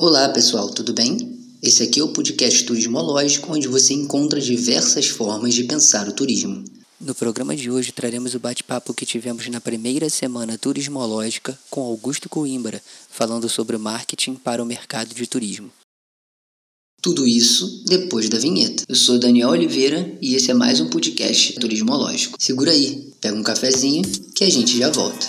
Olá pessoal, tudo bem? Esse aqui é o podcast Turismológico, onde você encontra diversas formas de pensar o turismo. No programa de hoje traremos o bate-papo que tivemos na primeira semana turismológica com Augusto Coimbra, falando sobre o marketing para o mercado de turismo. Tudo isso depois da vinheta. Eu sou Daniel Oliveira e esse é mais um podcast turismológico. Segura aí, pega um cafezinho que a gente já volta.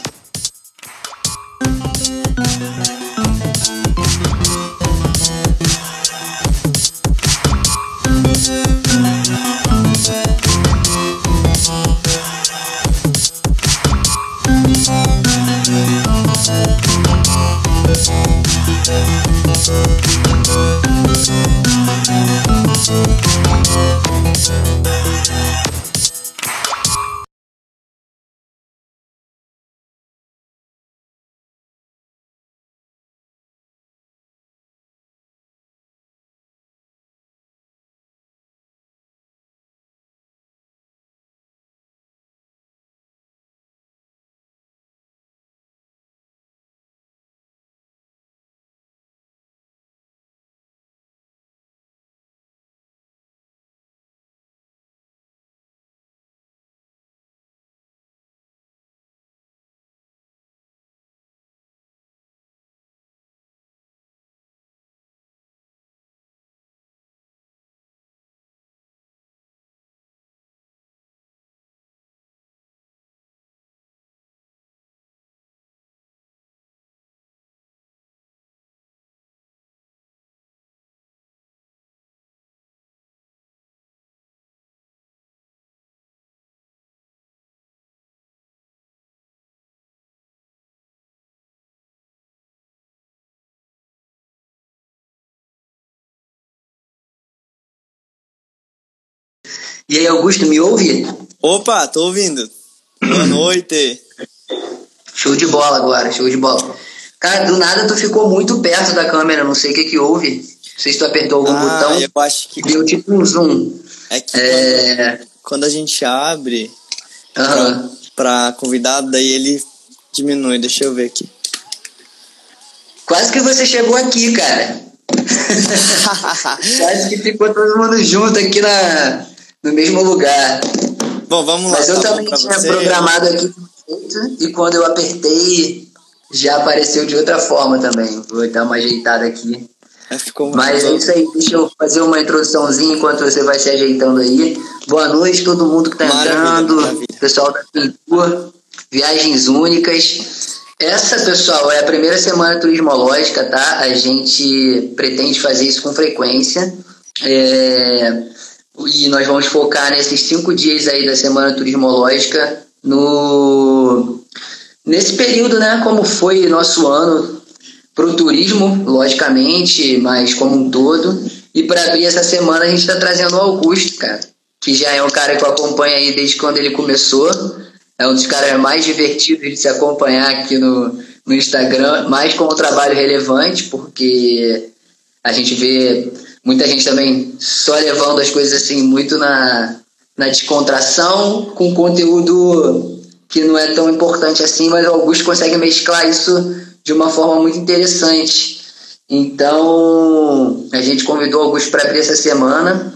E aí, Augusto, me ouve? Opa, tô ouvindo. Boa noite. Show de bola agora, show de bola. Cara, do nada tu ficou muito perto da câmera, não sei o que que houve. Não sei se tu apertou algum ah, botão. Eu acho que. Deu tipo um zoom. É que é... Quando, quando, a gente abre uhum. pra, pra convidado, daí ele diminui. Deixa eu ver aqui. Quase que você chegou aqui, cara. Quase que ficou todo mundo junto aqui na, no mesmo lugar. Bom, vamos lá. Mas eu tá também tinha você. programado aqui e quando eu apertei já apareceu de outra forma também. Vou dar uma ajeitada aqui. É, Mas é isso aí, deixa eu fazer uma introduçãozinha enquanto você vai se ajeitando aí. Boa noite todo mundo que está entrando, maravilha. pessoal da Pintura, Viagens Únicas. Essa, pessoal, é a primeira semana turismológica, tá? A gente pretende fazer isso com frequência. É e nós vamos focar nesses cinco dias aí da semana turismológica no nesse período, né? Como foi nosso ano para o turismo, logicamente, mas como um todo. E para abrir essa semana a gente está trazendo o Augusto, cara, que já é um cara que eu acompanho aí desde quando ele começou. É um dos caras mais divertidos de se acompanhar aqui no, no Instagram, mais com um trabalho relevante, porque a gente vê muita gente também só levando as coisas assim muito na, na descontração, com conteúdo que não é tão importante assim, mas o Augusto consegue mesclar isso de uma forma muito interessante. Então, a gente convidou o Augusto para abrir essa semana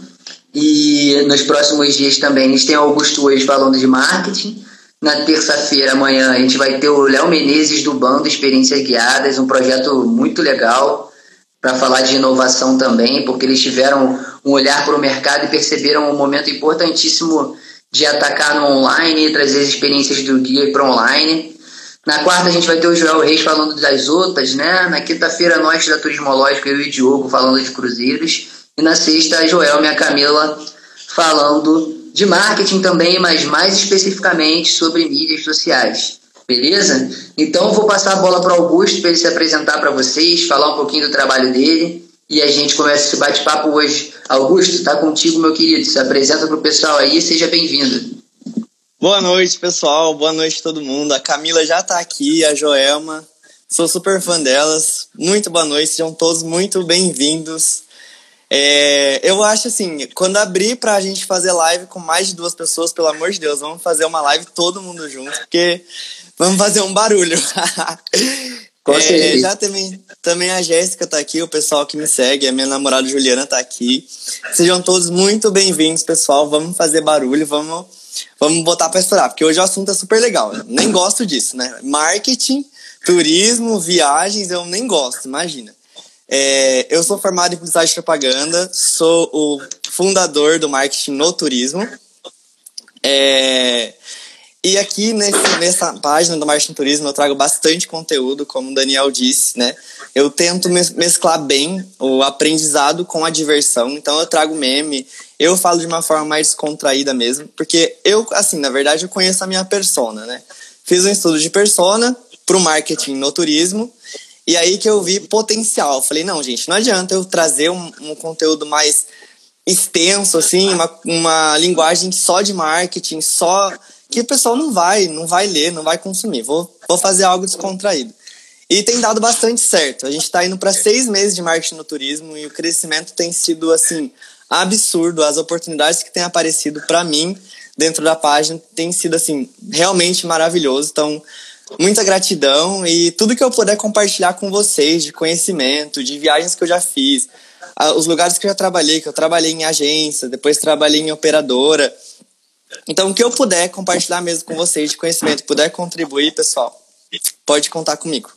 e nos próximos dias também a gente tem o Augusto hoje falando de marketing. Na terça-feira, amanhã, a gente vai ter o Léo Menezes do Bando Experiências Guiadas, um projeto muito legal para falar de inovação também, porque eles tiveram um olhar para o mercado e perceberam um momento importantíssimo de atacar no online, trazer as experiências do guia para online. Na quarta a gente vai ter o Joel Reis falando das outras, né? Na quinta-feira nós da Turismológica, eu e o Diogo falando de cruzeiros. E na sexta a Joel e a Camila falando de marketing também, mas mais especificamente sobre mídias sociais. Beleza? Então eu vou passar a bola para Augusto para ele se apresentar para vocês, falar um pouquinho do trabalho dele e a gente começa esse bate-papo hoje. Augusto, está contigo, meu querido. Se apresenta para o pessoal aí e seja bem-vindo. Boa noite, pessoal. Boa noite todo mundo. A Camila já está aqui, a Joelma. Sou super fã delas. Muito boa noite, sejam todos muito bem-vindos. É, eu acho assim, quando abrir pra gente fazer live com mais de duas pessoas, pelo amor de Deus, vamos fazer uma live todo mundo junto, porque Vamos fazer um barulho. Com é, já também, também a Jéssica tá aqui, o pessoal que me segue, a minha namorada Juliana tá aqui. Sejam todos muito bem-vindos, pessoal. Vamos fazer barulho, vamos, vamos botar para estourar, porque hoje o assunto é super legal. Nem gosto disso, né? Marketing, turismo, viagens, eu nem gosto, imagina. É, eu sou formado em publicidade e propaganda, sou o fundador do marketing no turismo. É, e aqui nesse, nessa página do Marketing Turismo eu trago bastante conteúdo, como o Daniel disse, né? Eu tento mesclar bem o aprendizado com a diversão, então eu trago meme, eu falo de uma forma mais descontraída mesmo, porque eu, assim, na verdade eu conheço a minha persona, né? Fiz um estudo de persona para o marketing no turismo, e aí que eu vi potencial. Falei, não, gente, não adianta eu trazer um, um conteúdo mais extenso, assim, uma, uma linguagem só de marketing, só que o pessoal não vai, não vai ler, não vai consumir. Vou, vou fazer algo descontraído. E tem dado bastante certo. A gente está indo para seis meses de marketing no turismo e o crescimento tem sido assim absurdo. As oportunidades que têm aparecido para mim dentro da página tem sido assim realmente maravilhoso. Então, muita gratidão e tudo que eu puder compartilhar com vocês de conhecimento, de viagens que eu já fiz, os lugares que eu já trabalhei, que eu trabalhei em agência, depois trabalhei em operadora então, o que eu puder compartilhar mesmo com vocês de conhecimento, puder contribuir, pessoal, pode contar comigo.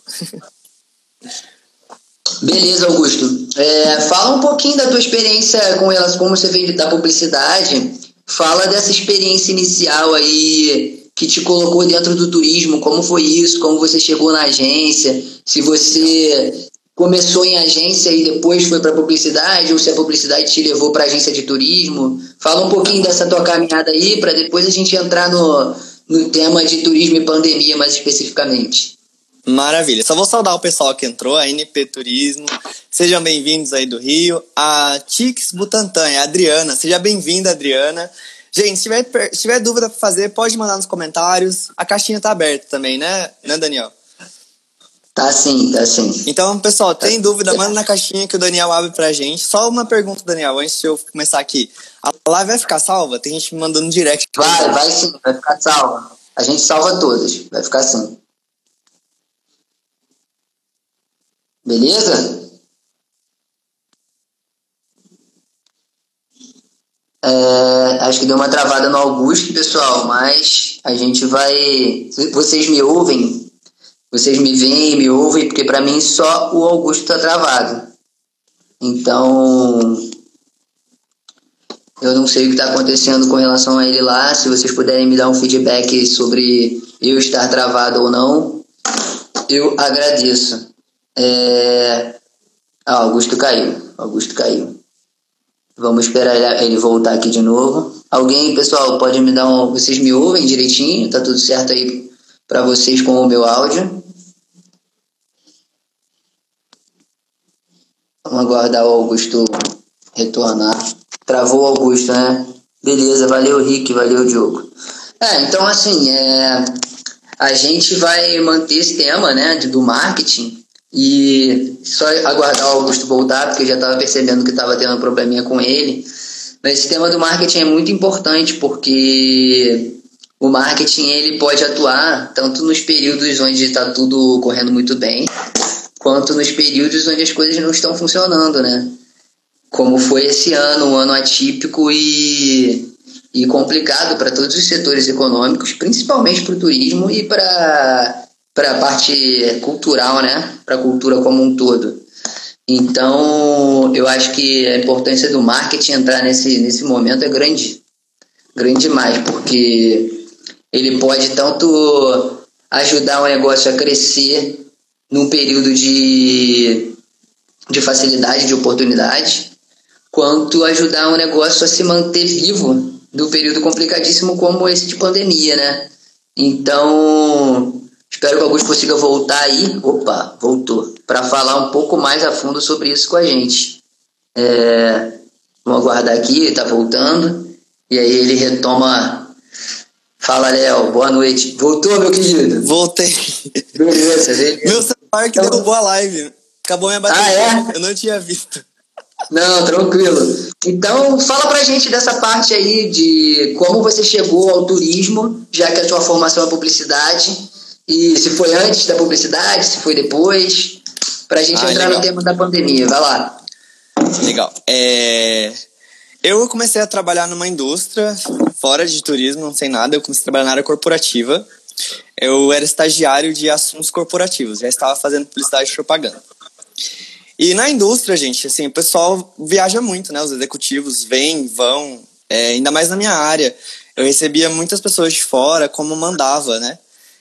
Beleza, Augusto. É, fala um pouquinho da tua experiência com elas, como você veio da publicidade. Fala dessa experiência inicial aí que te colocou dentro do turismo, como foi isso, como você chegou na agência, se você começou em agência e depois foi para publicidade, ou se a publicidade te levou para agência de turismo. Fala um pouquinho dessa tua caminhada aí, para depois a gente entrar no, no tema de turismo e pandemia mais especificamente. Maravilha. Só vou saudar o pessoal que entrou, a NP Turismo. Sejam bem-vindos aí do Rio. A Tix Butantan, a Adriana. Seja bem-vinda, Adriana. Gente, se tiver, se tiver dúvida para fazer, pode mandar nos comentários. A caixinha tá aberta também, né, né Daniel? Tá sim, tá sim. Então, pessoal, tem dúvida, manda na caixinha que o Daniel abre pra gente. Só uma pergunta, Daniel, antes de eu começar aqui. A live vai ficar salva? Tem gente me mandando direct. Vai, vai sim, vai ficar salva. A gente salva todas, vai ficar assim. Beleza? É, acho que deu uma travada no Augusto, pessoal, mas a gente vai. Vocês me ouvem vocês me veem, me ouvem, porque para mim só o Augusto está travado. Então, eu não sei o que está acontecendo com relação a ele lá. Se vocês puderem me dar um feedback sobre eu estar travado ou não, eu agradeço. É... Ah, Augusto caiu. Augusto caiu. Vamos esperar ele voltar aqui de novo. Alguém, pessoal, pode me dar um. Vocês me ouvem direitinho? Tá tudo certo aí para vocês com o meu áudio? Vamos aguardar o Augusto retornar. Travou o Augusto, né? Beleza, valeu Rick, valeu Diogo. É, então assim, é, a gente vai manter esse tema, né, do marketing e só aguardar o Augusto voltar, porque eu já estava percebendo que estava tendo um probleminha com ele. Mas esse tema do marketing é muito importante porque o marketing ele pode atuar tanto nos períodos onde está tudo correndo muito bem, quanto nos períodos onde as coisas não estão funcionando, né? Como foi esse ano, um ano atípico e, e complicado para todos os setores econômicos, principalmente para o turismo e para a parte cultural, né? Para a cultura como um todo. Então, eu acho que a importância do marketing entrar nesse, nesse momento é grande. Grande demais, porque ele pode tanto ajudar o negócio a crescer num período de, de facilidade, de oportunidade, quanto ajudar um negócio a se manter vivo do período complicadíssimo como esse de pandemia, né? Então, espero que o Augusto consiga voltar aí, opa, voltou, para falar um pouco mais a fundo sobre isso com a gente. É, vamos aguardar aqui, ele está voltando, e aí ele retoma Fala, Léo. Boa noite. Voltou, meu querido? Voltei. Beleza, beleza. Meu celular que então... derrubou a live. Acabou minha bateria. Ah, é? Eu não tinha visto. Não, tranquilo. Então, fala pra gente dessa parte aí de como você chegou ao turismo, já que a sua formação é publicidade, E se foi antes da publicidade, se foi depois, para a gente ah, entrar legal. no tema da pandemia. Vai lá. Legal. É... Eu comecei a trabalhar numa indústria fora de turismo, não sei nada. Eu comecei a trabalhar na área corporativa. Eu era estagiário de assuntos corporativos, já estava fazendo publicidade e propaganda. E na indústria, gente, assim, o pessoal viaja muito, né? Os executivos vêm, vão, é, ainda mais na minha área. Eu recebia muitas pessoas de fora, como mandava, né?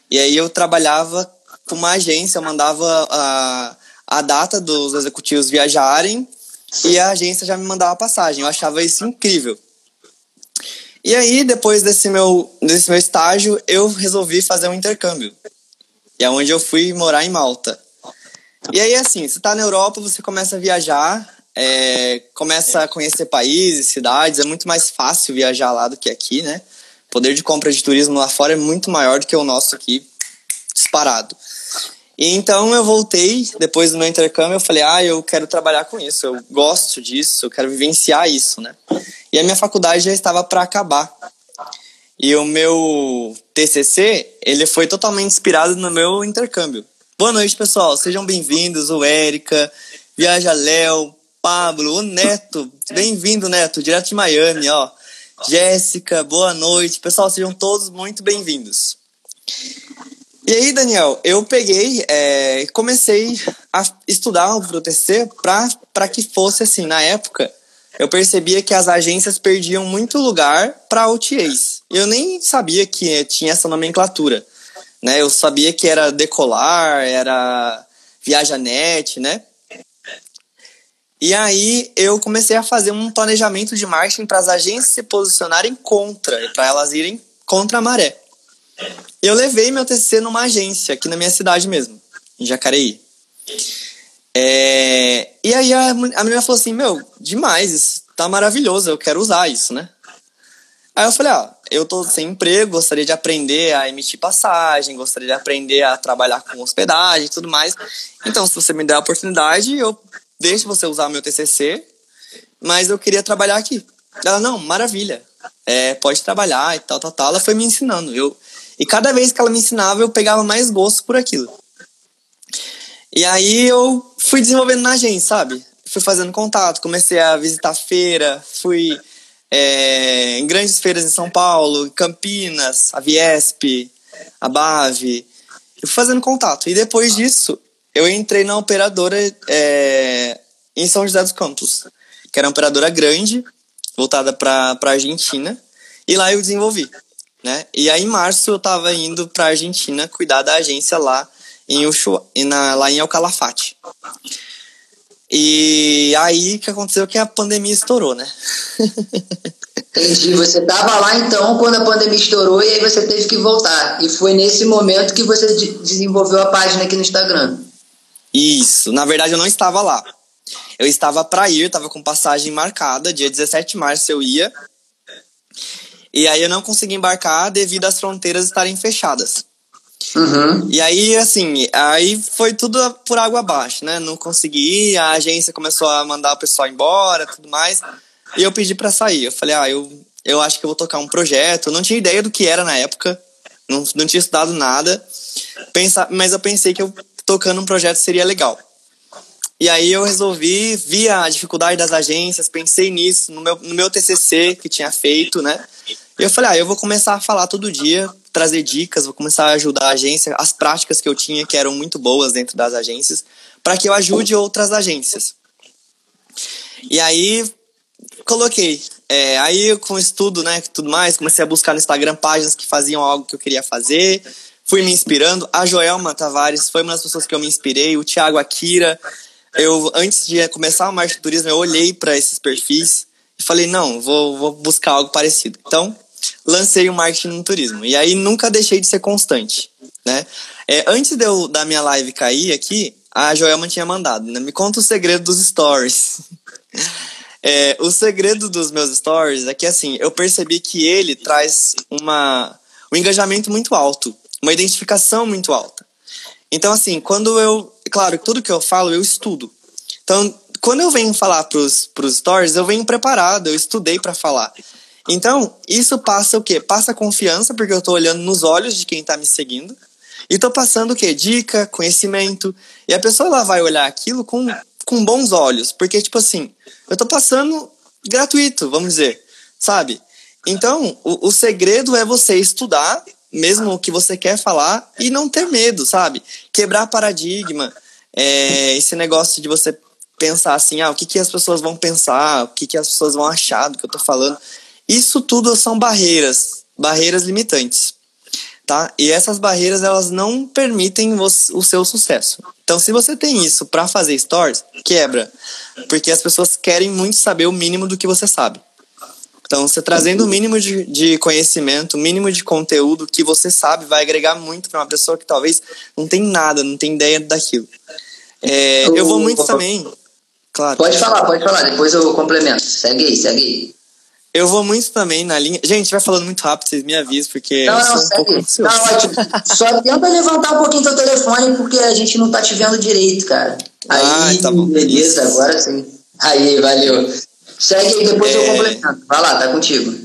E aí eu trabalhava com uma agência, eu mandava a, a data dos executivos viajarem e a agência já me mandava a passagem. Eu achava isso incrível. E aí, depois desse meu, desse meu estágio, eu resolvi fazer um intercâmbio. E é onde eu fui morar em Malta. E aí, assim, você tá na Europa, você começa a viajar, é, começa a conhecer países, cidades, é muito mais fácil viajar lá do que aqui, né? O poder de compra de turismo lá fora é muito maior do que o nosso aqui, disparado. E então eu voltei, depois do meu intercâmbio, eu falei, ah, eu quero trabalhar com isso, eu gosto disso, eu quero vivenciar isso, né? E a minha faculdade já estava para acabar. E o meu TCC, ele foi totalmente inspirado no meu intercâmbio. Boa noite, pessoal. Sejam bem-vindos, o Érica, Viaja Léo, Pablo, o Neto. Bem-vindo, Neto, direto de Miami, ó. Jéssica, boa noite. Pessoal, sejam todos muito bem-vindos. E aí, Daniel, eu peguei é, comecei a estudar o TCC para que fosse assim, na época, eu percebia que as agências perdiam muito lugar para OTAs. Eu nem sabia que tinha essa nomenclatura né? Eu sabia que era Decolar, era Viajanet, né? E aí eu comecei a fazer um planejamento de marketing para as agências se posicionarem contra, para elas irem contra a maré. Eu levei meu TCC numa agência aqui na minha cidade mesmo, em Jacareí. É, e aí a, a menina falou assim, meu, demais, isso tá maravilhoso, eu quero usar isso, né? Aí eu falei, ó, ah, eu tô sem emprego, gostaria de aprender a emitir passagem, gostaria de aprender a trabalhar com hospedagem e tudo mais. Então, se você me der a oportunidade, eu deixo você usar meu TCC, mas eu queria trabalhar aqui. Ela, não, maravilha, é, pode trabalhar e tal, tal, tal. Ela foi me ensinando. Eu, e cada vez que ela me ensinava, eu pegava mais gosto por aquilo. E aí eu fui desenvolvendo na agência, sabe? Fui fazendo contato, comecei a visitar feira, fui é, em grandes feiras em São Paulo, Campinas, a Viesp, a Bave. Eu fui fazendo contato. E depois disso, eu entrei na operadora é, em São José dos Campos, que era uma operadora grande, voltada para a Argentina. E lá eu desenvolvi. Né? E aí, em março, eu estava indo para a Argentina cuidar da agência lá em, Ushua, na, lá em El Calafate. E aí que aconteceu que a pandemia estourou, né? Entendi. Você estava lá então quando a pandemia estourou e aí você teve que voltar. E foi nesse momento que você desenvolveu a página aqui no Instagram. Isso. Na verdade, eu não estava lá. Eu estava para ir, estava com passagem marcada, dia 17 de março eu ia. E aí eu não consegui embarcar devido às fronteiras estarem fechadas. Uhum. E aí, assim, aí foi tudo por água abaixo, né? Não consegui ir, a agência começou a mandar o pessoal embora, tudo mais. E eu pedi para sair. Eu falei, ah, eu, eu acho que eu vou tocar um projeto. Eu não tinha ideia do que era na época, não, não tinha estudado nada. Pensa, mas eu pensei que eu tocando um projeto seria legal. E aí eu resolvi, vi a dificuldade das agências, pensei nisso, no meu, no meu TCC que tinha feito, né? E eu falei, ah, eu vou começar a falar todo dia trazer dicas, vou começar a ajudar a agência, as práticas que eu tinha que eram muito boas dentro das agências, para que eu ajude outras agências. E aí coloquei. É, aí com estudo, né, tudo mais, comecei a buscar no Instagram páginas que faziam algo que eu queria fazer. Fui me inspirando. A Joelma Tavares foi uma das pessoas que eu me inspirei. O Thiago Akira. Eu, antes de começar o marketing turismo, eu olhei para esses perfis e falei, não, vou, vou buscar algo parecido. Então, lancei o marketing no turismo. E aí nunca deixei de ser constante, né? É, antes de eu, da minha live cair aqui, a Joelma tinha mandado, né? Me conta o segredo dos stories. é, o segredo dos meus stories é que, assim, eu percebi que ele traz uma, um engajamento muito alto, uma identificação muito alta. Então, assim, quando eu... Claro, tudo que eu falo, eu estudo. Então, quando eu venho falar pros, pros stories, eu venho preparado, eu estudei para falar. Então, isso passa o quê? Passa confiança, porque eu tô olhando nos olhos de quem tá me seguindo. E tô passando o quê? Dica, conhecimento. E a pessoa ela vai olhar aquilo com, com bons olhos. Porque, tipo assim, eu tô passando gratuito, vamos dizer. Sabe? Então, o, o segredo é você estudar, mesmo o que você quer falar, e não ter medo, sabe? Quebrar paradigma. É, esse negócio de você pensar assim, ah, o que, que as pessoas vão pensar, o que, que as pessoas vão achar do que eu tô falando. Isso tudo são barreiras, barreiras limitantes, tá? E essas barreiras, elas não permitem o seu sucesso. Então, se você tem isso para fazer stories, quebra. Porque as pessoas querem muito saber o mínimo do que você sabe. Então, você trazendo o mínimo de, de conhecimento, o mínimo de conteúdo que você sabe, vai agregar muito para uma pessoa que talvez não tem nada, não tem ideia daquilo. É, eu vou muito também. Claro. Pode falar, pode falar, depois eu complemento. Segue aí, segue aí. Eu vou muito também na linha. Gente, vai falando muito rápido, vocês me avisam, porque. Não, não, um segue. Tá ótimo. Só tenta levantar um pouquinho teu telefone, porque a gente não tá te vendo direito, cara. Aí, ah, tá bom. beleza, agora sim. Aí, valeu. Segue aí, depois é... eu complemento. Vai lá, tá contigo.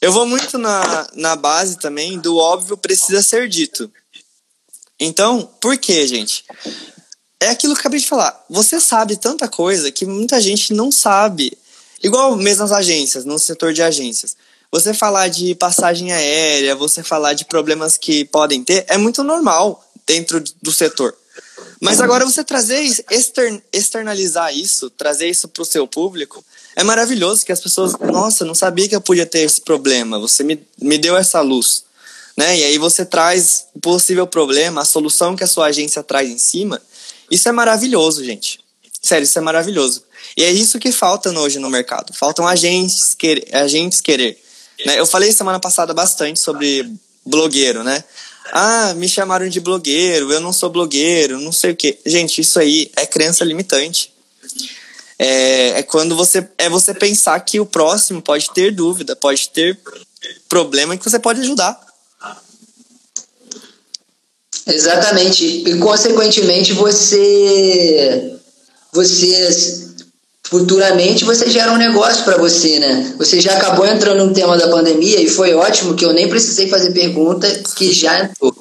Eu vou muito na, na base também do óbvio precisa ser dito. Então, por quê, gente? É aquilo que eu acabei de falar. Você sabe tanta coisa que muita gente não sabe. Igual mesmo as agências, no setor de agências. Você falar de passagem aérea, você falar de problemas que podem ter, é muito normal dentro do setor. Mas agora você trazer, extern, externalizar isso, trazer isso para o seu público, é maravilhoso que as pessoas, nossa, não sabia que eu podia ter esse problema, você me, me deu essa luz. Né? E aí você traz o possível problema, a solução que a sua agência traz em cima. Isso é maravilhoso, gente. Sério, isso é maravilhoso. E é isso que falta hoje no mercado. Faltam agentes, querer, agentes querer. Né? Eu falei semana passada bastante sobre blogueiro, né? Ah, me chamaram de blogueiro, eu não sou blogueiro, não sei o quê. Gente, isso aí é crença limitante. É, é quando você é você pensar que o próximo pode ter dúvida, pode ter problema que você pode ajudar. Exatamente. E consequentemente você você futuramente você gera um negócio para você, né? Você já acabou entrando no tema da pandemia e foi ótimo que eu nem precisei fazer pergunta que já entrou.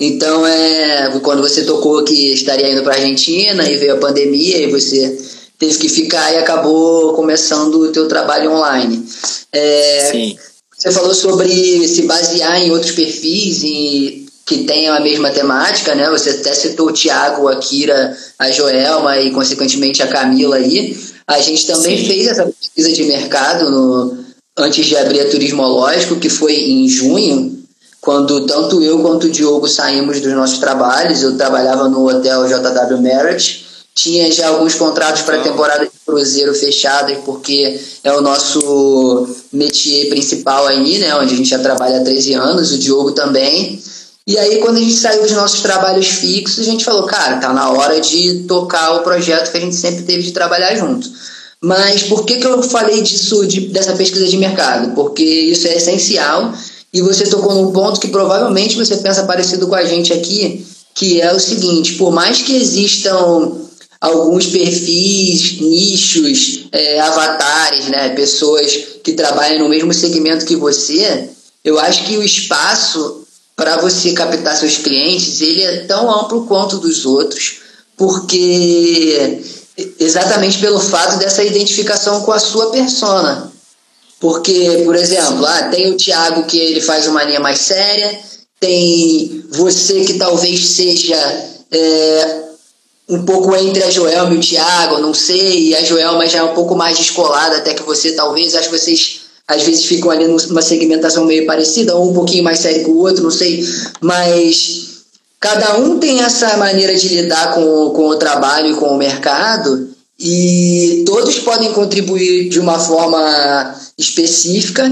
Então, é, quando você tocou que estaria indo para a Argentina e veio a pandemia e você teve que ficar e acabou começando o teu trabalho online. É, Sim. Você falou sobre se basear em outros perfis e que tenham a mesma temática, né? Você até citou o Tiago, a Kira, a Joelma e, consequentemente, a Camila aí. A gente também Sim. fez essa pesquisa de mercado no, antes de abrir a Turismológico, que foi em junho, quando tanto eu quanto o Diogo saímos dos nossos trabalhos. Eu trabalhava no hotel JW Marriott, tinha já alguns contratos para a temporada de cruzeiro fechados, porque é o nosso métier principal aí, né? Onde a gente já trabalha há 13 anos, o Diogo também. E aí, quando a gente saiu dos nossos trabalhos fixos, a gente falou, cara, tá na hora de tocar o projeto que a gente sempre teve de trabalhar junto. Mas por que, que eu falei disso, de, dessa pesquisa de mercado? Porque isso é essencial e você tocou num ponto que provavelmente você pensa parecido com a gente aqui, que é o seguinte: por mais que existam alguns perfis, nichos, é, avatares, né, pessoas que trabalham no mesmo segmento que você, eu acho que o espaço para você captar seus clientes, ele é tão amplo quanto dos outros, porque exatamente pelo fato dessa identificação com a sua persona. Porque, por exemplo, ah, tem o Thiago que ele faz uma linha mais séria, tem você que talvez seja é, um pouco entre a Joelma e o Thiago, não sei, e a Joelma já é um pouco mais descolada até que você, talvez, acho que vocês às vezes ficam ali numa segmentação meio parecida, ou um pouquinho mais sério que o outro, não sei, mas cada um tem essa maneira de lidar com, com o trabalho e com o mercado, e todos podem contribuir de uma forma específica,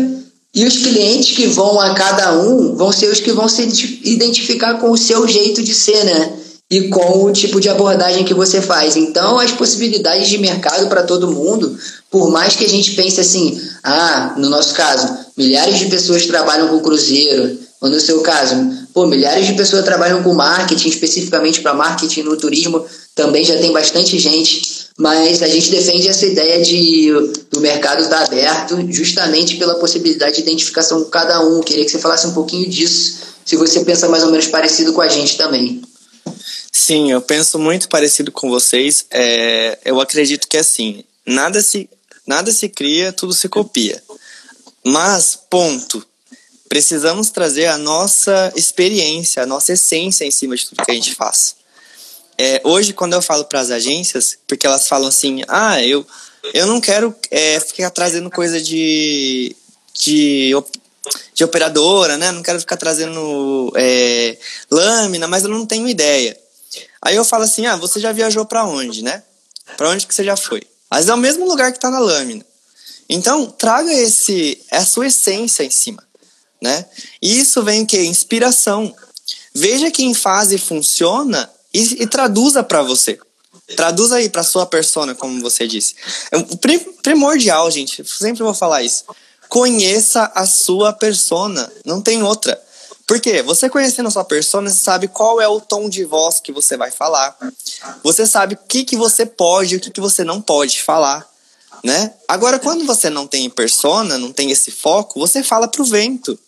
e os clientes que vão a cada um vão ser os que vão se identificar com o seu jeito de ser, né? E com o tipo de abordagem que você faz. Então, as possibilidades de mercado para todo mundo, por mais que a gente pense assim, ah, no nosso caso, milhares de pessoas trabalham com cruzeiro, ou no seu caso, pô, milhares de pessoas trabalham com marketing, especificamente para marketing no turismo, também já tem bastante gente, mas a gente defende essa ideia de do mercado estar tá aberto justamente pela possibilidade de identificação com cada um. Queria que você falasse um pouquinho disso se você pensa mais ou menos parecido com a gente também. Sim, eu penso muito parecido com vocês. É, eu acredito que assim, nada se, nada se cria, tudo se copia. Mas, ponto. Precisamos trazer a nossa experiência, a nossa essência em cima de tudo que a gente faz. É, hoje, quando eu falo para as agências, porque elas falam assim, ah, eu, eu não quero é, ficar trazendo coisa de, de, de operadora, né? Não quero ficar trazendo é, lâmina, mas eu não tenho ideia. Aí eu falo assim, ah, você já viajou para onde, né? Para onde que você já foi? Mas é o mesmo lugar que está na lâmina. Então, traga esse, a sua essência em cima, né? E isso vem o quê? Inspiração. Veja que em fase funciona e, e traduza para você. Traduza aí para sua persona, como você disse. É primordial, gente. Sempre vou falar isso. Conheça a sua persona, não tem outra. Por quê? Você conhecendo a sua persona, você sabe qual é o tom de voz que você vai falar. Você sabe o que, que você pode e o que, que você não pode falar. Né? Agora, quando você não tem persona, não tem esse foco, você fala pro vento.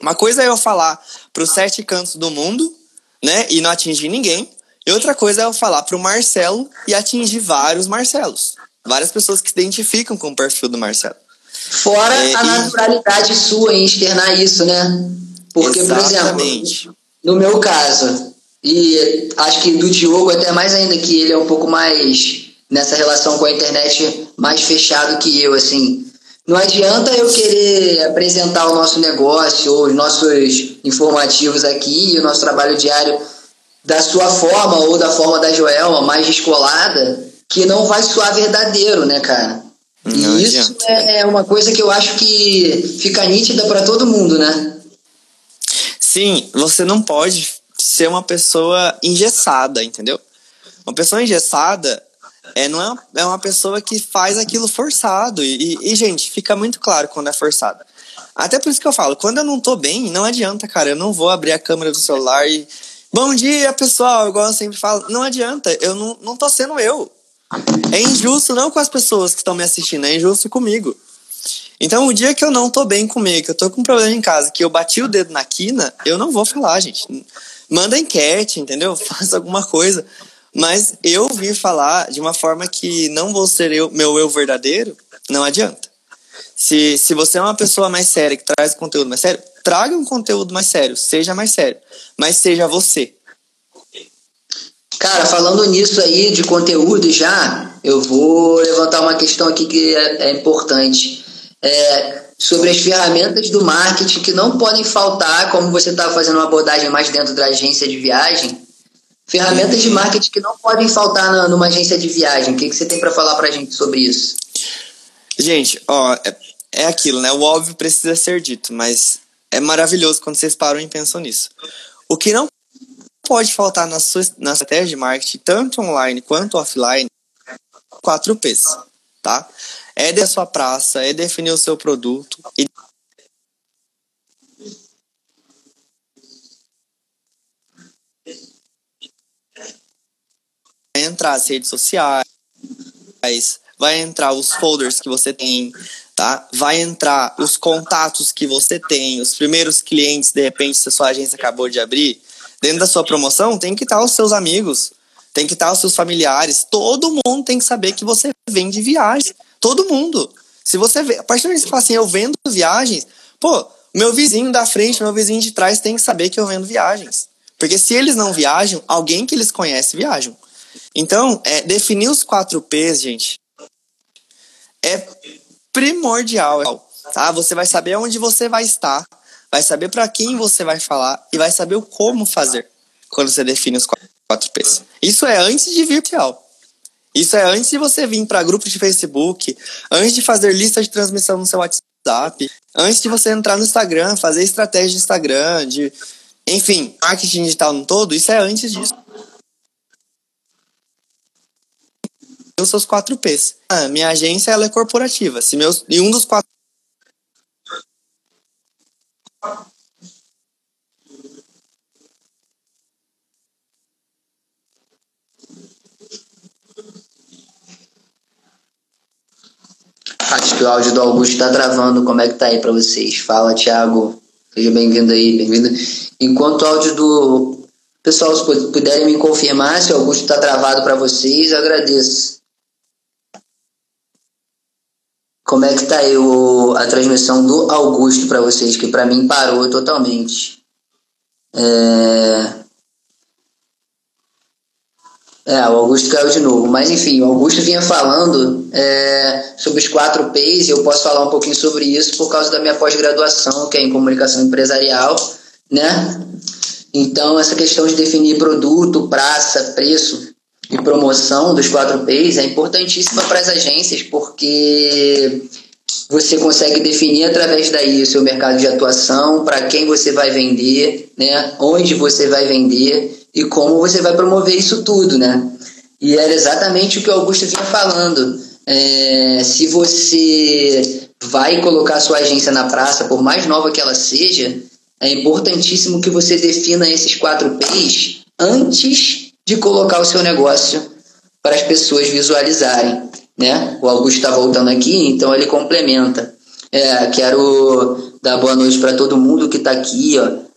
Uma coisa é eu falar para os sete cantos do mundo, né, e não atingir ninguém. E outra coisa é eu falar para o Marcelo e atingir vários Marcelos. Várias pessoas que se identificam com o perfil do Marcelo. Fora é, a naturalidade e... sua em externar isso, né? Porque, Exatamente. por exemplo, no meu caso, e acho que do Diogo até mais ainda, que ele é um pouco mais nessa relação com a internet mais fechado que eu, assim. Não adianta eu querer apresentar o nosso negócio ou os nossos informativos aqui, o nosso trabalho diário da sua forma ou da forma da Joelma, mais descolada, que não vai soar verdadeiro, né, cara? Não e isso é, é uma coisa que eu acho que fica nítida para todo mundo, né? Sim, você não pode ser uma pessoa engessada, entendeu? Uma pessoa engessada é, não é, é uma pessoa que faz aquilo forçado. E, e, gente, fica muito claro quando é forçado. Até por isso que eu falo, quando eu não tô bem, não adianta, cara. Eu não vou abrir a câmera do celular e. Bom dia, pessoal, igual eu sempre falo. Não adianta, eu não, não tô sendo eu. É injusto não com as pessoas que estão me assistindo, é injusto comigo. Então, o dia que eu não tô bem comigo, que eu tô com um problema em casa, que eu bati o dedo na quina, eu não vou falar, gente. Manda enquete, entendeu? Faz alguma coisa. Mas eu vir falar de uma forma que não vou ser eu, meu eu verdadeiro, não adianta. Se, se você é uma pessoa mais séria, que traz conteúdo mais sério, traga um conteúdo mais sério, seja mais sério, mas seja você. Cara, falando nisso aí de conteúdo já, eu vou levantar uma questão aqui que é, é importante. É, sobre as ferramentas do marketing que não podem faltar, como você estava fazendo uma abordagem mais dentro da agência de viagem, Ferramentas de marketing que não podem faltar na, numa agência de viagem. O que, que você tem para falar para a gente sobre isso? Gente, ó, é, é aquilo, né? O óbvio precisa ser dito, mas é maravilhoso quando vocês param e pensam nisso. O que não pode faltar na sua na estratégia de marketing, tanto online quanto offline, 4 P's, tá? É da sua praça, é definir o seu produto e vai entrar as redes sociais, vai entrar os folders que você tem, tá? Vai entrar os contatos que você tem, os primeiros clientes, de repente, se a sua agência acabou de abrir, dentro da sua promoção, tem que estar os seus amigos, tem que estar os seus familiares, todo mundo tem que saber que você vende viagens, todo mundo. Se você vê, a partir do momento que você fala assim, eu vendo viagens, pô, meu vizinho da frente, meu vizinho de trás tem que saber que eu vendo viagens. Porque se eles não viajam, alguém que eles conhecem viajam. Então, é, definir os quatro P's, gente, é primordial, tá? Você vai saber onde você vai estar, vai saber para quem você vai falar e vai saber o como fazer quando você define os quatro P's. Isso é antes de vir real. Isso é antes de você vir para grupo de Facebook, antes de fazer lista de transmissão no seu WhatsApp, antes de você entrar no Instagram, fazer estratégia de Instagram, de enfim, marketing digital no todo, isso é antes disso. os seus quatro P's. Ah, minha agência ela é corporativa. Se meus, e um dos quatro Acho que o áudio do Augusto está travando. Como é que tá aí para vocês? Fala, Thiago. Seja bem-vindo aí, bem-vindo. Enquanto o áudio do. Pessoal, se puderem me confirmar se o Augusto está travado para vocês, agradeço. Como é que tá aí o, a transmissão do Augusto para vocês, que para mim parou totalmente. É... É, o Augusto caiu de novo. Mas enfim, o Augusto vinha falando é, sobre os quatro P's e eu posso falar um pouquinho sobre isso por causa da minha pós-graduação, que é em comunicação empresarial, né? Então, essa questão de definir produto, praça, preço e promoção dos quatro P's é importantíssima para as agências, porque você consegue definir através daí o seu mercado de atuação, para quem você vai vender, né? onde você vai vender e como você vai promover isso tudo, né? E era exatamente o que o Augusto vinha falando. É, se você vai colocar sua agência na praça, por mais nova que ela seja, é importantíssimo que você defina esses quatro P's antes de colocar o seu negócio para as pessoas visualizarem. Né? O Augusto está voltando aqui, então ele complementa. É, quero dar boa noite para todo mundo que está aqui, ó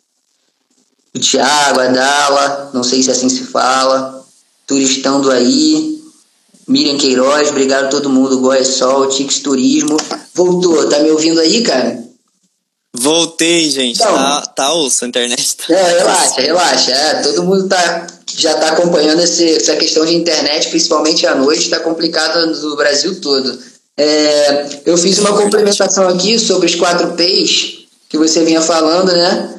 o Thiago, a Dala, não sei se assim se fala, turistando aí, Miriam Queiroz, obrigado a todo mundo, Goia Sol, Tix Turismo. Voltou, tá me ouvindo aí, cara? Voltei, gente. Então, tá, tá osso a internet. Tá... É, relaxa, relaxa. É, todo mundo tá, já tá acompanhando esse, essa questão de internet, principalmente à noite, tá complicada no Brasil todo. É, eu fiz uma complementação aqui sobre os quatro P's que você vinha falando, né?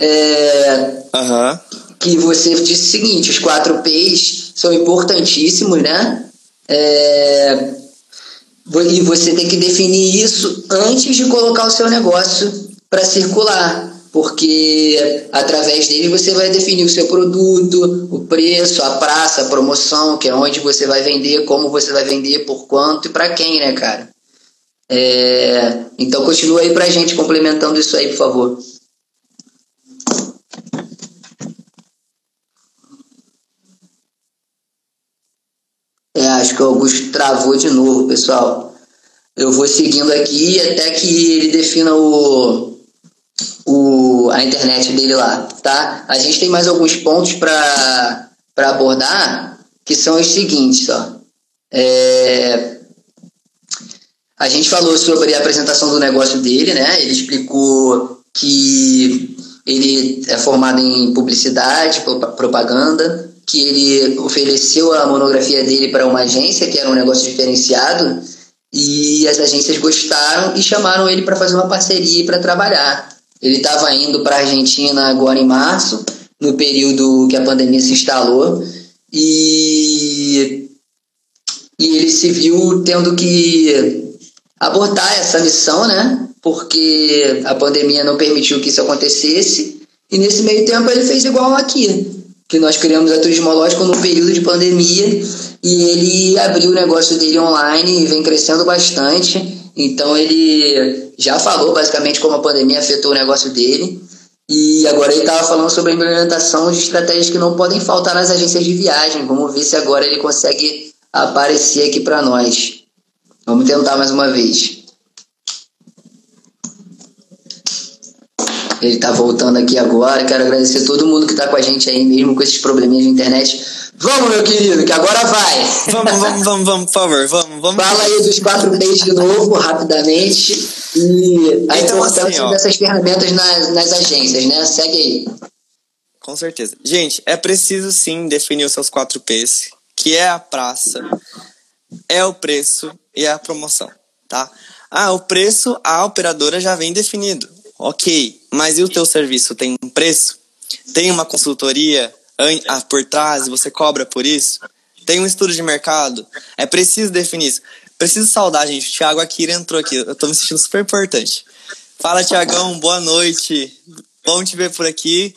É, uhum. Que você disse o seguinte: os quatro P's são importantíssimos, né? É, e você tem que definir isso antes de colocar o seu negócio para circular, porque através dele você vai definir o seu produto, o preço, a praça, a promoção, que é onde você vai vender, como você vai vender, por quanto e para quem, né, cara? É, então continua aí pra gente complementando isso aí, por favor. Acho que o Augusto travou de novo, pessoal. Eu vou seguindo aqui até que ele defina o, o, a internet dele lá, tá? A gente tem mais alguns pontos para abordar, que são os seguintes, ó. É, a gente falou sobre a apresentação do negócio dele, né? Ele explicou que ele é formado em publicidade, propaganda, que ele ofereceu a monografia dele para uma agência, que era um negócio diferenciado, e as agências gostaram e chamaram ele para fazer uma parceria para trabalhar. Ele estava indo para a Argentina agora em março, no período que a pandemia se instalou, e, e ele se viu tendo que abortar essa missão, né? Porque a pandemia não permitiu que isso acontecesse, e nesse meio tempo ele fez igual aqui que nós criamos a Turismológico no período de pandemia e ele abriu o negócio dele online e vem crescendo bastante. Então ele já falou basicamente como a pandemia afetou o negócio dele. E agora ele estava falando sobre a implementação de estratégias que não podem faltar nas agências de viagem. Vamos ver se agora ele consegue aparecer aqui para nós. Vamos tentar mais uma vez. Ele está voltando aqui agora. Quero agradecer todo mundo que está com a gente aí, mesmo com esses probleminhas de internet. Vamos, meu querido, que agora vai. Vamos, vamos, vamos, vamos, por favor, vamos, vamos. Fala aí dos quatro P's de novo, rapidamente. E a então, importância assim, dessas ferramentas nas, nas agências, né? Segue aí. Com certeza. Gente, é preciso sim definir os seus quatro P's, que é a praça, é o preço e é a promoção, tá? Ah, o preço a operadora já vem definido. Ok, mas e o teu serviço tem um preço? Tem uma consultoria por trás e você cobra por isso? Tem um estudo de mercado? É preciso definir isso. Preciso saudar, gente. O Thiago Akira entrou aqui. Eu tô me sentindo super importante. Fala, Tiagão. Boa noite. Bom te ver por aqui.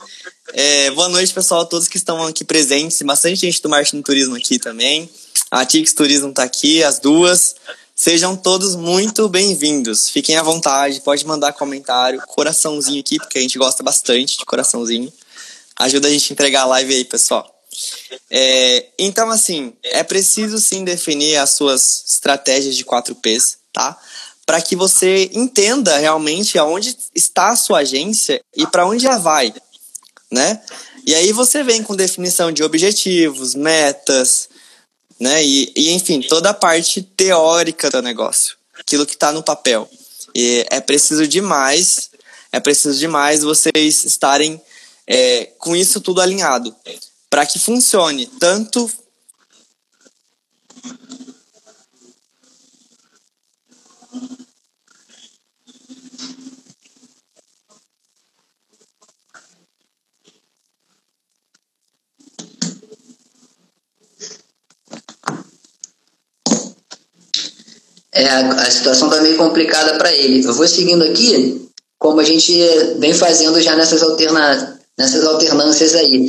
É, boa noite, pessoal, a todos que estão aqui presentes. Bastante gente do Marketing Turismo aqui também. A Tix Turismo tá aqui, as duas. Sejam todos muito bem-vindos. Fiquem à vontade, pode mandar comentário, coraçãozinho aqui, porque a gente gosta bastante de coraçãozinho. Ajuda a gente a entregar a live aí, pessoal. É, então, assim, é preciso sim definir as suas estratégias de 4Ps, tá? para que você entenda realmente aonde está a sua agência e para onde ela vai, né? E aí você vem com definição de objetivos, metas, né? E, e enfim, toda a parte teórica do negócio, aquilo que está no papel. E é preciso demais, é preciso demais vocês estarem é, com isso tudo alinhado para que funcione tanto É, a, situação está meio complicada para ele. Eu vou seguindo aqui, como a gente vem fazendo já nessas, alterna, nessas alternâncias aí.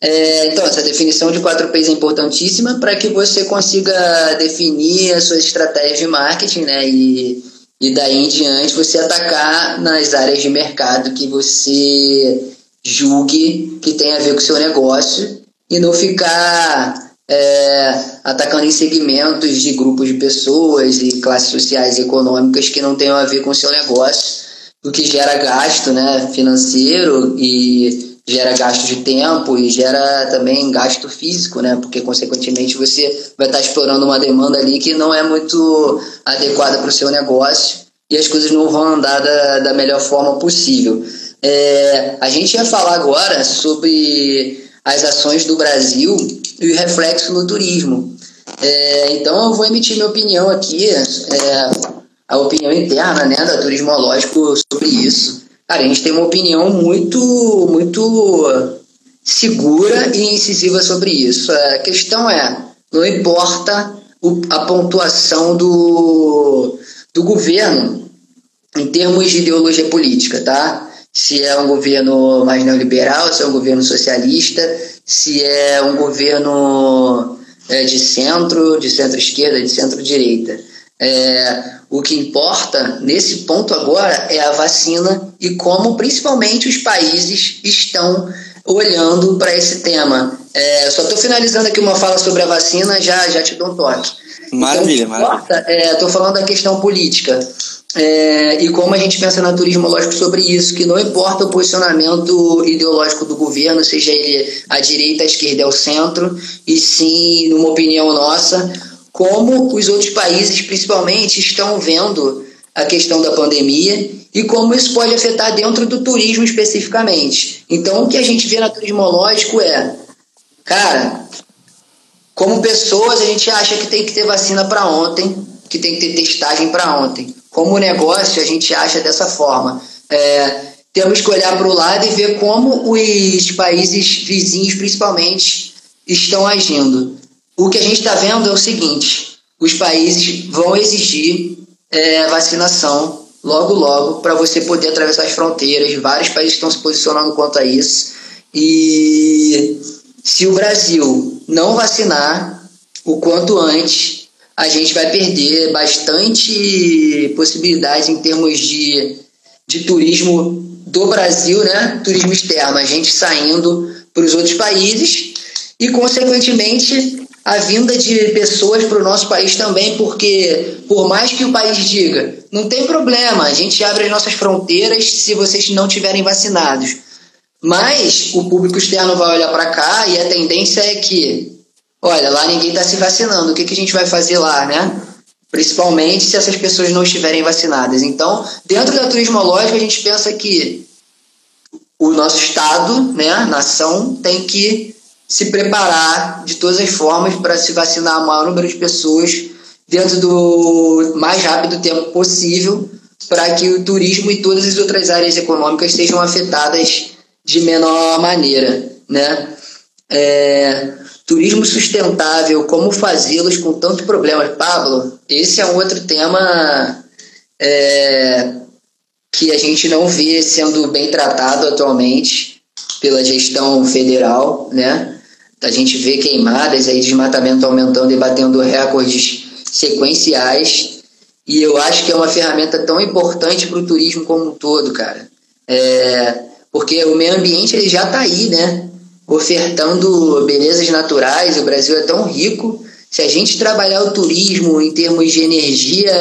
É, então, essa definição de 4Ps é importantíssima para que você consiga definir as suas estratégias de marketing, né? E, e daí em diante você atacar nas áreas de mercado que você julgue que tem a ver com o seu negócio e não ficar é, atacando em segmentos de grupos de pessoas e classes sociais e econômicas que não tenham a ver com o seu negócio, o que gera gasto né, financeiro e gera gasto de tempo e gera também gasto físico, né? Porque consequentemente você vai estar explorando uma demanda ali que não é muito adequada para o seu negócio e as coisas não vão andar da, da melhor forma possível. É, a gente ia falar agora sobre as ações do Brasil e o reflexo no turismo. É, então eu vou emitir minha opinião aqui, é, a opinião interna né, da Turismológico sobre isso. Cara, a gente tem uma opinião muito, muito segura e incisiva sobre isso. A questão é, não importa a pontuação do, do governo em termos de ideologia política, tá? Se é um governo mais neoliberal, se é um governo socialista, se é um governo é, de centro, de centro-esquerda, de centro-direita. É, o que importa nesse ponto agora é a vacina e como principalmente os países estão olhando para esse tema. É, só estou finalizando aqui uma fala sobre a vacina, já, já te dou um toque. Maravilha, então, maravilha. Estou é, falando da questão política. É, e como a gente pensa na turismo lógico sobre isso, que não importa o posicionamento ideológico do governo, seja ele à direita, à esquerda, ao centro, e sim, numa opinião nossa, como os outros países, principalmente, estão vendo a questão da pandemia e como isso pode afetar dentro do turismo especificamente. Então, o que a gente vê na turismológico é, cara, como pessoas, a gente acha que tem que ter vacina para ontem, que tem que ter testagem para ontem. Como negócio, a gente acha dessa forma. É, temos que olhar para o lado e ver como os países vizinhos, principalmente, estão agindo. O que a gente está vendo é o seguinte: os países vão exigir é, vacinação logo, logo, para você poder atravessar as fronteiras. Vários países estão se posicionando quanto a isso. E se o Brasil não vacinar o quanto antes, a gente vai perder bastante possibilidades em termos de, de turismo do Brasil, né? Turismo externo, a gente saindo para os outros países e, consequentemente, a vinda de pessoas para o nosso país também, porque por mais que o país diga, não tem problema, a gente abre as nossas fronteiras se vocês não tiverem vacinados. Mas o público externo vai olhar para cá e a tendência é que olha, lá ninguém está se vacinando, o que, que a gente vai fazer lá, né? Principalmente se essas pessoas não estiverem vacinadas. Então, dentro da turismológica, a gente pensa que o nosso Estado, né, nação, tem que se preparar de todas as formas para se vacinar o maior número de pessoas dentro do mais rápido tempo possível para que o turismo e todas as outras áreas econômicas sejam afetadas de menor maneira, né? É, Turismo sustentável, como fazê-los com tantos problemas? Pablo, esse é um outro tema é, que a gente não vê sendo bem tratado atualmente pela gestão federal, né? A gente vê queimadas, aí desmatamento aumentando e batendo recordes sequenciais. E eu acho que é uma ferramenta tão importante para o turismo como um todo, cara. É, porque o meio ambiente ele já está aí, né? Ofertando belezas naturais. O Brasil é tão rico. Se a gente trabalhar o turismo em termos de energia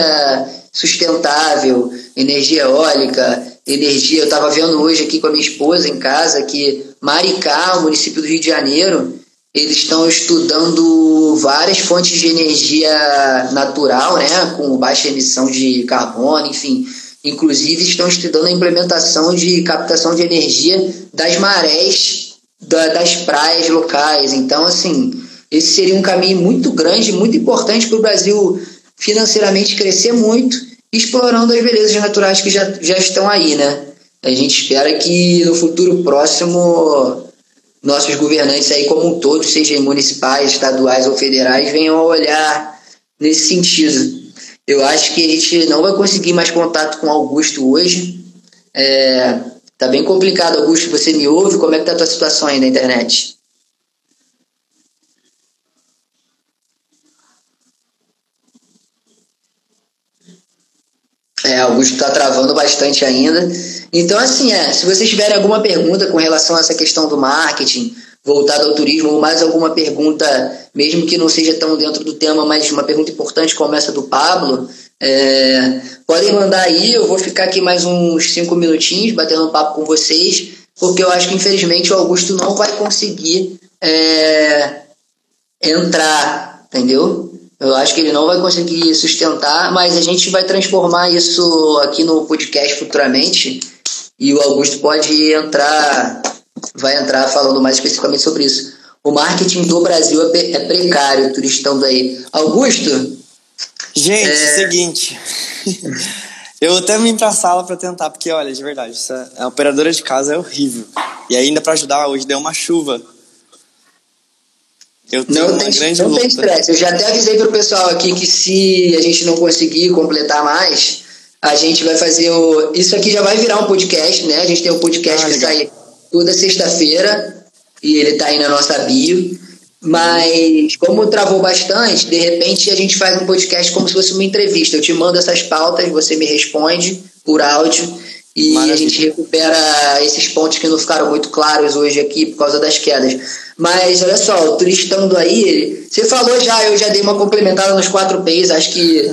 sustentável, energia eólica, energia. Eu estava vendo hoje aqui com a minha esposa em casa que Maricá, o município do Rio de Janeiro, eles estão estudando várias fontes de energia natural, né, com baixa emissão de carbono, enfim. Inclusive estão estudando a implementação de captação de energia das marés da, das praias locais. Então, assim, esse seria um caminho muito grande, muito importante para o Brasil financeiramente crescer muito, explorando as belezas naturais que já, já estão aí, né? A gente espera que no futuro próximo nossos governantes aí como um todo, sejam municipais, estaduais ou federais, venham a olhar nesse sentido. Eu acho que a gente não vai conseguir mais contato com Augusto hoje. É, tá bem complicado, Augusto. Você me ouve? Como é que tá a tua situação aí na internet? É, Augusto está travando bastante ainda. Então, assim, é, se vocês tiverem alguma pergunta com relação a essa questão do marketing, voltado ao turismo, ou mais alguma pergunta, mesmo que não seja tão dentro do tema, mas uma pergunta importante como essa do Pablo, é, podem mandar aí, eu vou ficar aqui mais uns cinco minutinhos batendo um papo com vocês, porque eu acho que infelizmente o Augusto não vai conseguir é, entrar, entendeu? Eu acho que ele não vai conseguir sustentar, mas a gente vai transformar isso aqui no podcast futuramente e o Augusto pode entrar, vai entrar falando mais especificamente sobre isso. O marketing do Brasil é, é precário, turistão aí. Augusto? Gente, é... seguinte. Eu até vim pra sala para tentar, porque olha, de verdade, essa, a operadora de casa é horrível. E ainda para ajudar, hoje deu uma chuva. Eu tenho não tem, grande não tem estresse. Eu já até avisei pro pessoal aqui que se a gente não conseguir completar mais, a gente vai fazer o. Isso aqui já vai virar um podcast, né? A gente tem um podcast ah, que legal. sai toda sexta-feira e ele tá aí na nossa bio. Mas como travou bastante, de repente a gente faz um podcast como se fosse uma entrevista. Eu te mando essas pautas, você me responde por áudio e Maravilha. a gente recupera esses pontos que não ficaram muito claros hoje aqui por causa das quedas. Mas olha só, o turistando aí, ele, você falou já, eu já dei uma complementada nos quatro P's, acho que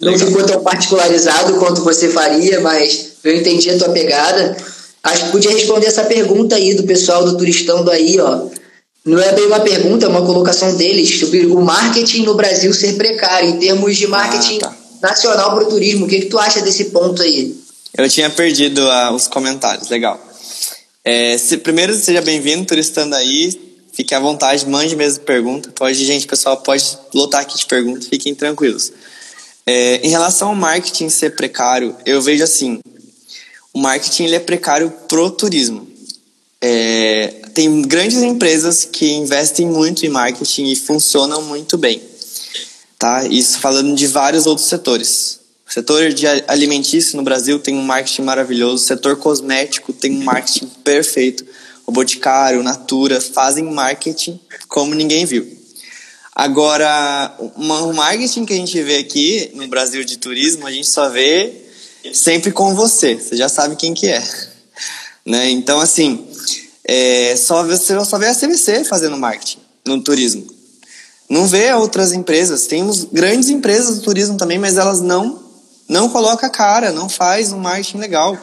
não ficou tão particularizado quanto você faria, mas eu entendi a tua pegada. Acho que podia responder essa pergunta aí do pessoal do turistando aí, ó. Não é bem uma pergunta, é uma colocação deles sobre o marketing no Brasil ser precário, em termos de marketing ah, tá. nacional para o turismo. O que, que tu acha desse ponto aí? Eu tinha perdido uh, os comentários, legal. É, se, primeiro, seja bem-vindo, turistando aí. Fique à vontade, mande mesmo pergunta. Pode, gente, pessoal, pode lotar aqui de perguntas, fiquem tranquilos. É, em relação ao marketing ser precário, eu vejo assim: o marketing ele é precário pro turismo. É, tem grandes empresas que investem muito em marketing e funcionam muito bem. Tá? Isso falando de vários outros setores. O setor de alimentício no Brasil tem um marketing maravilhoso, o setor cosmético tem um marketing perfeito. O Boticário, Natura fazem marketing como ninguém viu. Agora, o marketing que a gente vê aqui no Brasil de turismo, a gente só vê sempre com você. Você já sabe quem que é. Né? Então, assim, é, só, você só vê a CVC fazendo marketing no turismo. Não vê outras empresas. Temos grandes empresas do turismo também, mas elas não não coloca a cara, não faz um marketing legal.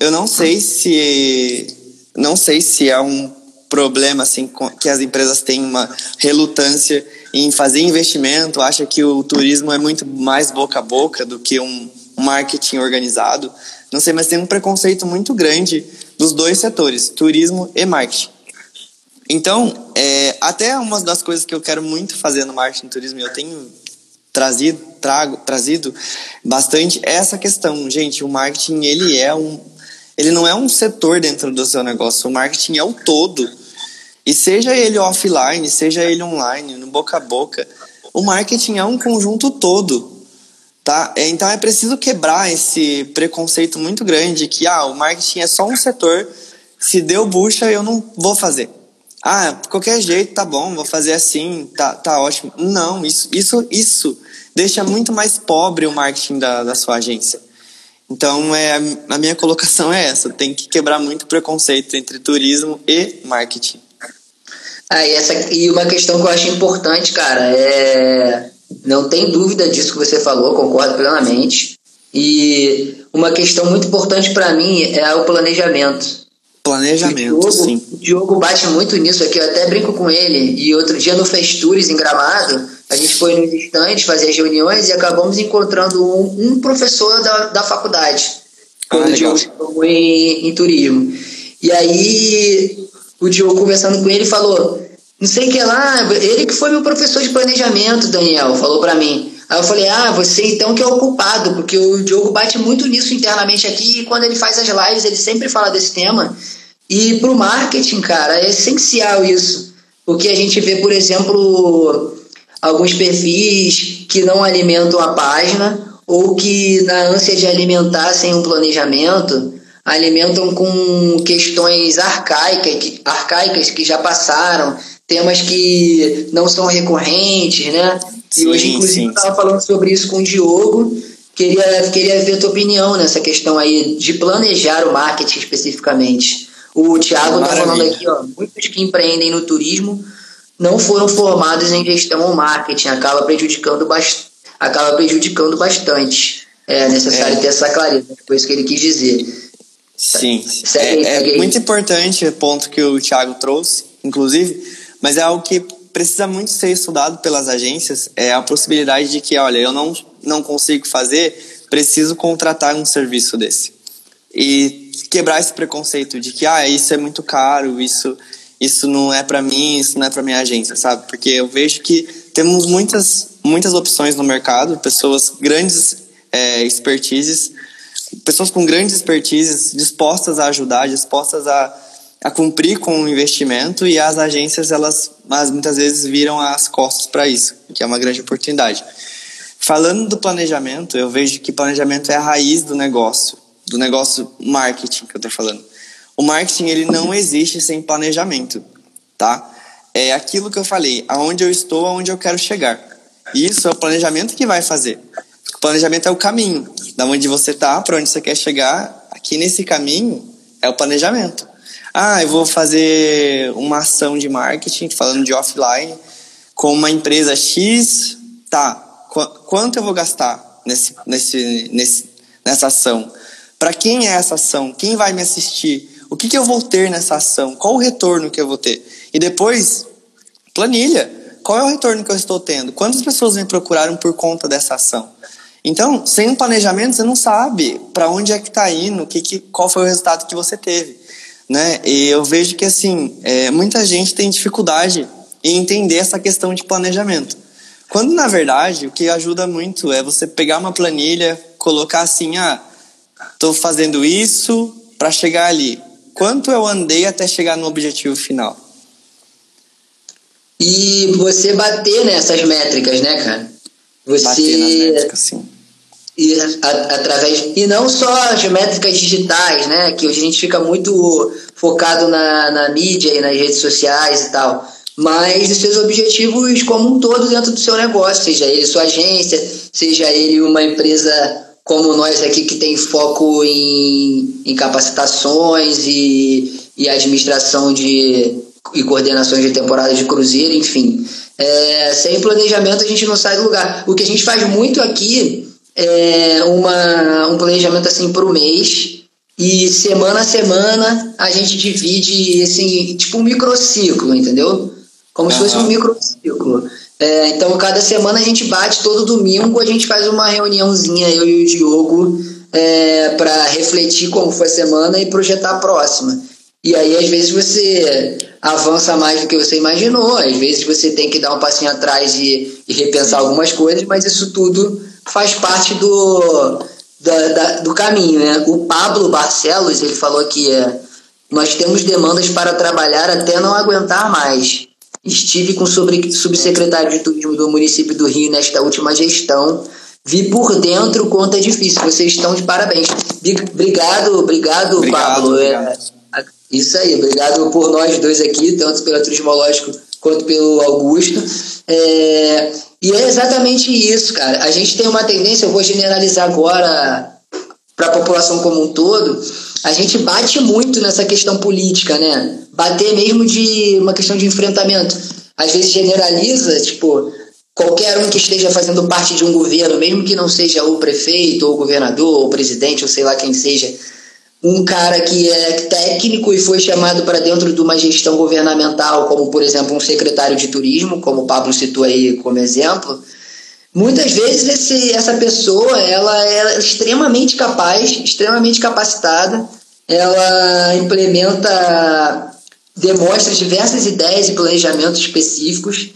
Eu não sei se não sei se é um problema assim que as empresas têm uma relutância em fazer investimento, acha que o turismo é muito mais boca a boca do que um marketing organizado. Não sei, mas tem um preconceito muito grande dos dois setores, turismo e marketing. Então, é, até uma das coisas que eu quero muito fazer no marketing e turismo, eu tenho trazido, trago, trazido bastante essa questão. Gente, o marketing ele é um, ele não é um setor dentro do seu negócio. O marketing é o todo. E seja ele offline, seja ele online, no boca a boca, o marketing é um conjunto todo. Tá? É, então é preciso quebrar esse preconceito muito grande que ah, o marketing é só um setor, se deu bucha eu não vou fazer. Ah, qualquer jeito tá bom, vou fazer assim, tá, tá ótimo. Não, isso, isso, isso deixa muito mais pobre o marketing da, da sua agência. Então, é, a minha colocação é essa: tem que quebrar muito preconceito entre turismo e marketing. Ah, e, essa, e uma questão que eu acho importante, cara, é. Não tem dúvida disso que você falou, concordo plenamente. E uma questão muito importante para mim é o planejamento. Planejamento, o Diogo, sim. O Diogo bate muito nisso aqui, eu até brinco com ele. E outro dia no Festures, em Gramado, a gente foi nos estandes fazer as reuniões e acabamos encontrando um, um professor da, da faculdade. Quando ah, o Diogo se em, em turismo. E aí o Diogo conversando com ele falou, não sei o que lá, ele que foi meu professor de planejamento, Daniel, falou para mim. Aí eu falei, ah, você então que é o culpado, porque o Diogo bate muito nisso internamente aqui e quando ele faz as lives ele sempre fala desse tema. E pro marketing, cara, é essencial isso. Porque a gente vê, por exemplo, alguns perfis que não alimentam a página ou que na ânsia de alimentar sem um planejamento, alimentam com questões arcaicas, arcaicas que já passaram, temas que não são recorrentes, né? Sim, e hoje, inclusive, estava falando sobre isso com o Diogo. Queria, queria ver a tua opinião nessa questão aí de planejar o marketing especificamente. O Thiago está falando aqui, ó, muitos que empreendem no turismo não foram formados em gestão ou marketing, acaba prejudicando, bast acaba prejudicando bastante. É necessário é. ter essa clareza, foi isso que ele quis dizer. Sim, segue, é, segue é muito importante o ponto que o Thiago trouxe, inclusive, mas é algo que precisa muito ser estudado pelas agências, é a possibilidade de que, olha, eu não, não consigo fazer, preciso contratar um serviço desse. E quebrar esse preconceito de que, ah, isso é muito caro, isso isso não é para mim, isso não é para minha agência, sabe? Porque eu vejo que temos muitas, muitas opções no mercado, pessoas grandes é, expertises, pessoas com grandes expertises dispostas a ajudar, dispostas a, a cumprir com o investimento e as agências, elas mas muitas vezes viram as costas para isso, que é uma grande oportunidade. Falando do planejamento, eu vejo que planejamento é a raiz do negócio, do negócio marketing que eu estou falando. O marketing ele não existe sem planejamento, tá? É aquilo que eu falei, aonde eu estou, aonde eu quero chegar. Isso é o planejamento que vai fazer. O planejamento é o caminho, da onde você está para onde você quer chegar. Aqui nesse caminho é o planejamento. Ah, eu vou fazer uma ação de marketing, falando de offline, com uma empresa X, tá? Qu quanto eu vou gastar nesse, nesse, nesse, nessa ação? Para quem é essa ação? Quem vai me assistir? O que, que eu vou ter nessa ação? Qual o retorno que eu vou ter? E depois, planilha. Qual é o retorno que eu estou tendo? Quantas pessoas me procuraram por conta dessa ação? Então, sem um planejamento, você não sabe para onde é que está indo, que, que, qual foi o resultado que você teve. Né? E eu vejo que assim, é, muita gente tem dificuldade em entender essa questão de planejamento. Quando, na verdade, o que ajuda muito é você pegar uma planilha, colocar assim, ah, estou fazendo isso para chegar ali quanto eu andei até chegar no objetivo final. E você bater nessas métricas, né, cara? Você. Bater nas métricas, sim. E, a, através, e não só as métricas digitais, né? Que hoje a gente fica muito focado na, na mídia e nas redes sociais e tal. Mas os seus objetivos como um todo dentro do seu negócio, seja ele sua agência, seja ele uma empresa como nós aqui que tem foco em, em capacitações e, e administração de e coordenações de temporada de cruzeiro, enfim. É, sem planejamento a gente não sai do lugar. O que a gente faz muito aqui é uma, um planejamento assim para o mês e semana a semana a gente divide assim, tipo um microciclo, entendeu? Como uhum. se fosse um microciclo. É, então, cada semana a gente bate, todo domingo a gente faz uma reuniãozinha, eu e o Diogo, é, para refletir como foi a semana e projetar a próxima. E aí, às vezes, você avança mais do que você imaginou, às vezes você tem que dar um passinho atrás e, e repensar algumas coisas, mas isso tudo faz parte do, da, da, do caminho. Né? O Pablo Barcelos ele falou que é, nós temos demandas para trabalhar até não aguentar mais Estive com o subsecretário de turismo do município do Rio nesta última gestão. Vi por dentro o quanto é difícil. Vocês estão de parabéns. Obrigado, obrigado, obrigado Pablo. Obrigado. É, isso aí, obrigado por nós dois aqui, tanto pelo Turismológico quanto pelo Augusto. É, e é exatamente isso, cara. A gente tem uma tendência, eu vou generalizar agora para a população como um todo, a gente bate muito nessa questão política, né? Bater mesmo de uma questão de enfrentamento. Às vezes generaliza, tipo, qualquer um que esteja fazendo parte de um governo, mesmo que não seja o prefeito, ou o governador, ou o presidente, ou sei lá quem seja, um cara que é técnico e foi chamado para dentro de uma gestão governamental, como por exemplo um secretário de turismo, como o Pablo citou aí como exemplo, muitas vezes esse, essa pessoa ela é extremamente capaz, extremamente capacitada, ela implementa, demonstra diversas ideias e planejamentos específicos,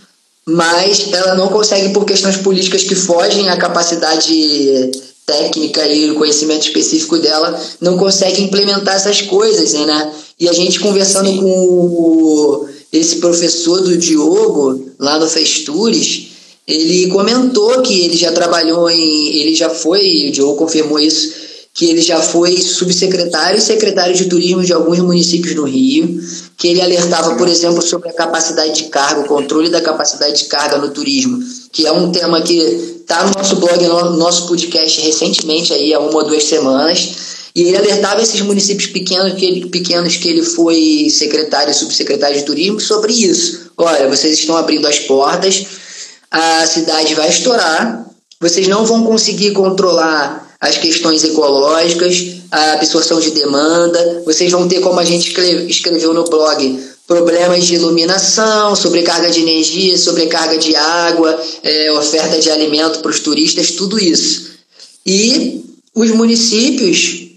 mas ela não consegue por questões políticas que fogem à capacidade técnica e o conhecimento específico dela não consegue implementar essas coisas, né? E a gente conversando Sim. com o, esse professor do Diogo lá no Festures, ele comentou que ele já trabalhou em, ele já foi, o Diogo confirmou isso, que ele já foi subsecretário e secretário de turismo de alguns municípios no Rio, que ele alertava, por exemplo, sobre a capacidade de carga, o controle da capacidade de carga no turismo, que é um tema que tá no nosso blog, no nosso podcast recentemente, aí, há uma ou duas semanas. E ele alertava esses municípios pequenos que ele, pequenos que ele foi secretário e subsecretário de turismo sobre isso. Olha, vocês estão abrindo as portas, a cidade vai estourar, vocês não vão conseguir controlar as questões ecológicas, a absorção de demanda, vocês vão ter, como a gente escreveu no blog, problemas de iluminação, sobrecarga de energia, sobrecarga de água, é, oferta de alimento para os turistas, tudo isso. E os municípios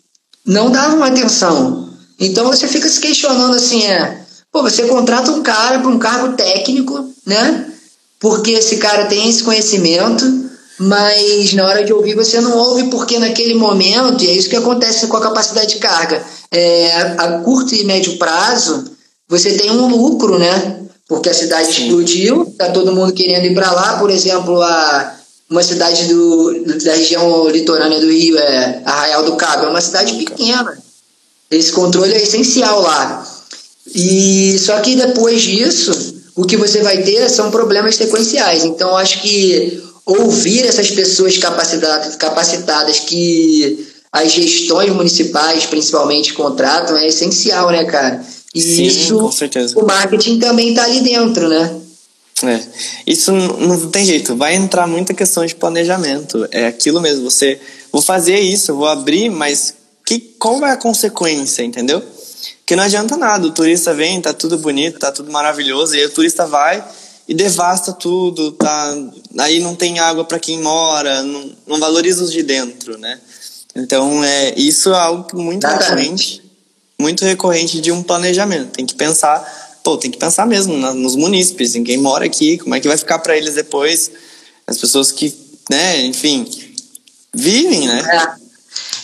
não davam atenção. Então você fica se questionando assim, é, pô, você contrata um cara para um cargo técnico, né? Porque esse cara tem esse conhecimento, mas na hora de ouvir você não ouve porque naquele momento, e é isso que acontece com a capacidade de carga, é, a curto e médio prazo, você tem um lucro, né? Porque a cidade Sim. explodiu, tá todo mundo querendo ir para lá, por exemplo, a uma cidade do, da região litorânea do Rio, é Arraial do Cabo, é uma cidade pequena. Esse controle é essencial lá. E só que depois disso, o que você vai ter são problemas sequenciais. Então, acho que ouvir essas pessoas capacitadas, capacitadas que as gestões municipais, principalmente, contratam é essencial, né, cara? E Sim, isso, com certeza. o marketing também está ali dentro, né? É, isso não tem jeito, vai entrar muita questão de planejamento. É aquilo mesmo, você vou fazer isso, vou abrir, mas que, qual é a consequência, entendeu? Que não adianta nada, o turista vem, tá tudo bonito, tá tudo maravilhoso, e aí o turista vai e devasta tudo, tá? Aí não tem água para quem mora, não, não valoriza os de dentro, né? Então, é, isso é algo muito recorrente muito recorrente de um planejamento. Tem que pensar, pô, tem que pensar mesmo na, nos munícipes, em quem mora aqui, como é que vai ficar para eles depois, as pessoas que, né, enfim, vivem, né? É.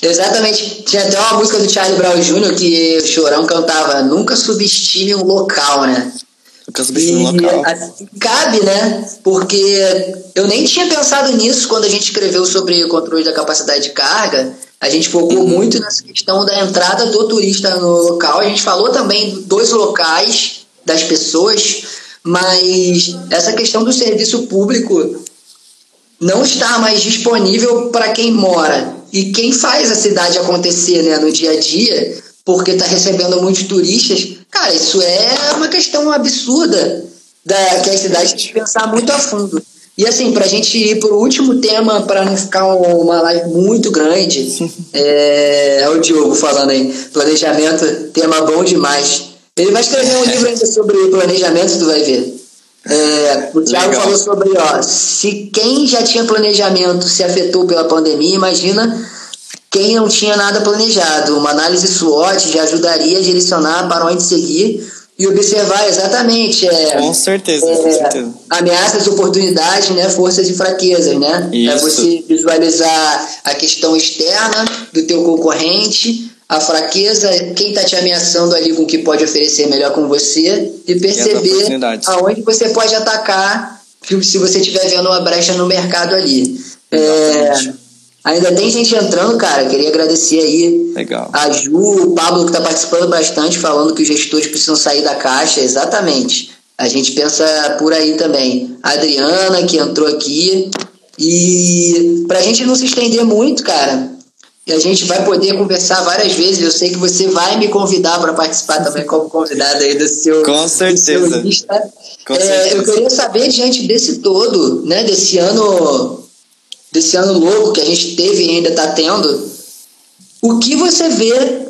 Exatamente. Tinha até uma música do Charlie Brown Jr. que o Chorão cantava Nunca subestime um local, né? Nunca subestime um local. Cabe, né? Porque eu nem tinha pensado nisso quando a gente escreveu sobre o controle da capacidade de carga, a gente focou muito nessa questão da entrada do turista no local. A gente falou também dos locais, das pessoas, mas essa questão do serviço público não está mais disponível para quem mora. E quem faz a cidade acontecer né, no dia a dia, porque está recebendo muitos turistas, cara, isso é uma questão absurda da, que a cidade tem que pensar muito a fundo. E assim, para a gente ir para o último tema, para não ficar uma live muito grande, é, é, o Diogo falando aí, planejamento, tema bom demais. Ele vai escrever um livro ainda sobre planejamento, tu vai ver. É, o Thiago Legal. falou sobre, ó, se quem já tinha planejamento se afetou pela pandemia, imagina quem não tinha nada planejado. Uma análise SWOT já ajudaria a direcionar para onde seguir e observar exatamente é, com certeza, é, com certeza. ameaças, oportunidades, né, forças e fraquezas, né? É Isso. É você visualizar a questão externa do teu concorrente, a fraqueza, quem está te ameaçando ali com o que pode oferecer melhor com você e perceber e aonde você pode atacar se você estiver vendo uma brecha no mercado ali. É, Ainda tem gente entrando, cara. Queria agradecer aí Legal. a Ju, o Pablo, que está participando bastante, falando que os gestores precisam sair da caixa. Exatamente. A gente pensa por aí também. A Adriana, que entrou aqui. E para a gente não se estender muito, cara, E a gente vai poder conversar várias vezes. Eu sei que você vai me convidar para participar também como convidado aí do seu. Com certeza. Com é, certeza. Eu queria saber, diante desse todo, né, desse ano, desse ano louco que a gente teve e ainda está tendo, o que você vê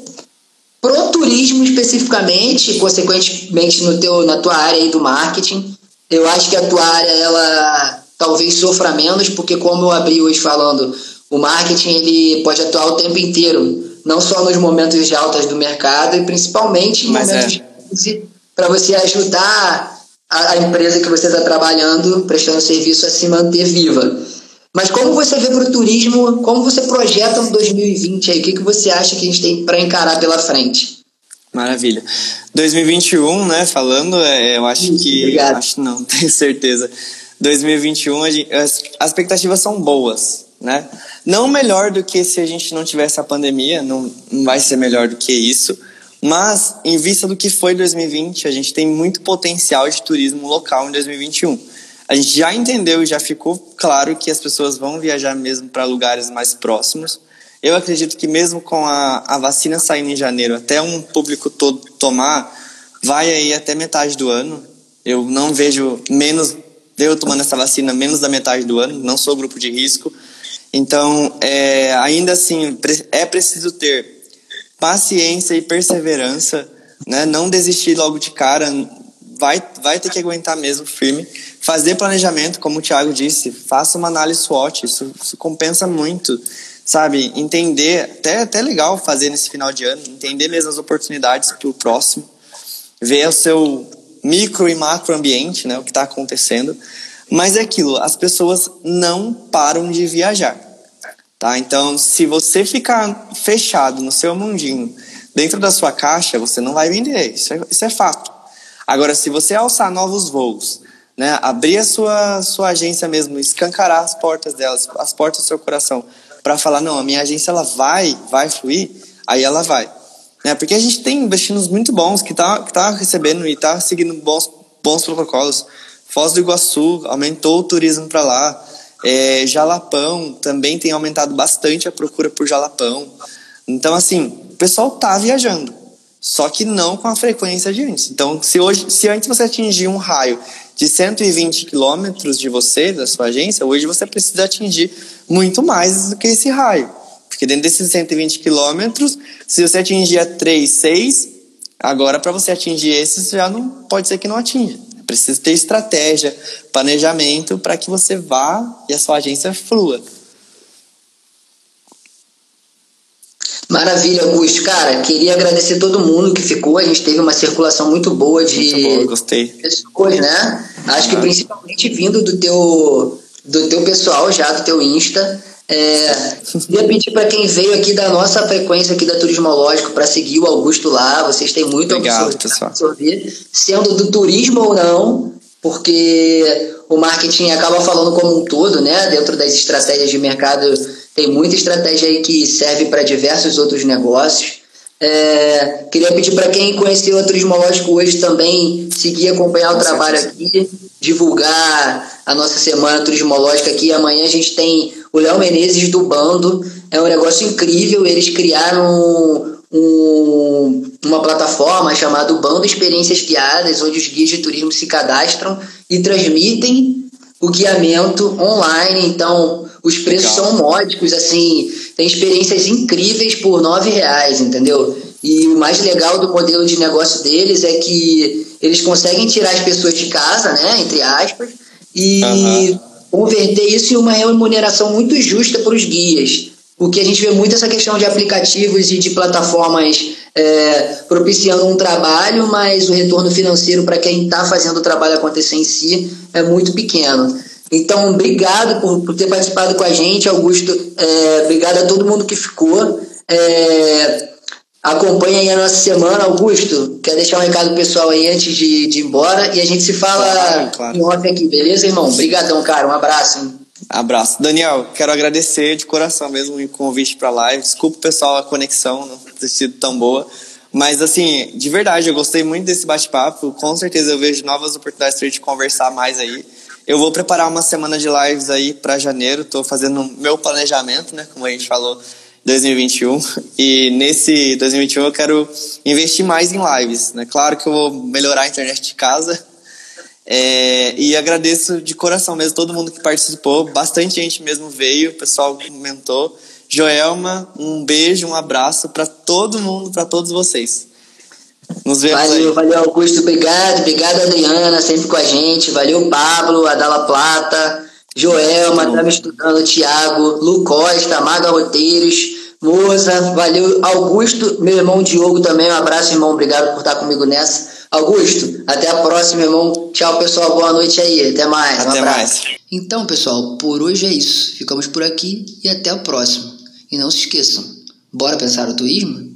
pro turismo especificamente, consequentemente no teu, na tua área aí do marketing? Eu acho que a tua área ela talvez sofra menos, porque como eu abri hoje falando o marketing ele pode atuar o tempo inteiro, não só nos momentos de altas do mercado e principalmente em Mas momentos é. de crise, para você ajudar a, a, empresa que você está trabalhando, prestando serviço a se manter viva. Mas como você vê para o turismo, como você projeta um 2020 aí? O que, que você acha que a gente tem para encarar pela frente? Maravilha. 2021, né, falando, é, eu acho Isso, que. Obrigado. Acho não, tenho certeza. 2021, gente, as, as expectativas são boas, né? Não melhor do que se a gente não tivesse a pandemia, não, não vai ser melhor do que isso. Mas, em vista do que foi 2020, a gente tem muito potencial de turismo local em 2021. A gente já entendeu e já ficou claro que as pessoas vão viajar mesmo para lugares mais próximos. Eu acredito que mesmo com a, a vacina saindo em janeiro, até um público todo tomar, vai aí até metade do ano. Eu não vejo menos, eu tomando essa vacina menos da metade do ano, não sou grupo de risco. Então, é, ainda assim, é preciso ter paciência e perseverança, né? não desistir logo de cara, vai, vai ter que aguentar mesmo firme. Fazer planejamento, como o Thiago disse, faça uma análise SWOT, isso, isso compensa muito, sabe? Entender, até, até legal fazer nesse final de ano, entender mesmo as oportunidades para o próximo, ver o seu micro e macro ambiente, né? o que está acontecendo. Mas é aquilo, as pessoas não param de viajar. Tá? Então, se você ficar fechado no seu mundinho, dentro da sua caixa, você não vai vender. Isso é, isso é fato. Agora, se você alçar novos voos, né, abrir a sua, sua agência mesmo, escancarar as portas delas, as portas do seu coração, para falar, não, a minha agência ela vai, vai fluir, aí ela vai. Né? Porque a gente tem destinos muito bons que tá, que tá recebendo e tá seguindo bons, bons protocolos. Foz do Iguaçu aumentou o turismo para lá. É, jalapão também tem aumentado bastante a procura por jalapão. Então, assim, o pessoal tá viajando, só que não com a frequência de antes. Então, se, hoje, se antes você atingir um raio de 120 quilômetros de você, da sua agência, hoje você precisa atingir muito mais do que esse raio. Porque dentro desses 120 quilômetros, se você atingir a 3, 6, agora para você atingir esses já não pode ser que não atinja. Precisa ter estratégia, planejamento para que você vá e a sua agência flua. Maravilha, Augusto. Cara, queria agradecer todo mundo que ficou. A gente teve uma circulação muito boa de muito boa, gostei. pessoas, né? Acho que principalmente vindo do teu, do teu pessoal já, do teu Insta. É, queria pedir para quem veio aqui da nossa frequência aqui da Turismológico para seguir o Augusto lá. Vocês têm muito Obrigado, a absorver, sendo do turismo ou não, porque o marketing acaba falando como um todo, né? Dentro das estratégias de mercado, tem muita estratégia aí que serve para diversos outros negócios. É, queria pedir para quem conheceu a Turismológico hoje também seguir acompanhar o trabalho aqui, divulgar a nossa semana turismológica aqui. Amanhã a gente tem o Léo Menezes do Bando. É um negócio incrível. Eles criaram um, uma plataforma chamada Bando Experiências Guiadas, onde os guias de turismo se cadastram e transmitem o guiamento online. Então, os preços Legal. são módicos, assim, tem experiências incríveis por nove reais, entendeu? E o mais legal do modelo de negócio deles é que eles conseguem tirar as pessoas de casa, né, entre aspas, e uhum. converter isso em uma remuneração muito justa para os guias. Porque a gente vê muito essa questão de aplicativos e de plataformas é, propiciando um trabalho, mas o retorno financeiro para quem está fazendo o trabalho acontecer em si é muito pequeno. Então, obrigado por, por ter participado com a gente, Augusto. É, obrigado a todo mundo que ficou. É, acompanha aí a nossa semana, Augusto. Quer deixar um recado pessoal aí antes de, de ir embora? E a gente se fala claro, claro. em off aqui, beleza, irmão? Obrigadão, cara. Um abraço. Hein? Abraço. Daniel, quero agradecer de coração mesmo o convite para a live. Desculpa, pessoal, a conexão não ter sido tão boa. Mas, assim, de verdade, eu gostei muito desse bate-papo. Com certeza eu vejo novas oportunidades para a gente conversar mais aí. Eu vou preparar uma semana de lives aí para janeiro. Estou fazendo meu planejamento, né? Como a gente falou. 2021. E nesse 2021 eu quero investir mais em lives. Né? Claro que eu vou melhorar a internet de casa. É, e agradeço de coração mesmo todo mundo que participou. Bastante gente mesmo veio, o pessoal comentou. Joelma, um beijo, um abraço para todo mundo, para todos vocês. Nos vemos valeu, aí. Valeu, Augusto. Obrigado. Obrigado, Adriana, sempre com a gente. Valeu, Pablo, Adala Plata, Joelma, tá me estudando, Thiago, Lu Costa, Maga Roteiros, Moza. Valeu, Augusto, meu irmão Diogo também. Um abraço, irmão. Obrigado por estar comigo nessa. Augusto, até a próxima, irmão. Tchau, pessoal. Boa noite aí. Até mais. Até um mais. Então, pessoal, por hoje é isso. Ficamos por aqui e até o próximo. E não se esqueçam, bora pensar o turismo?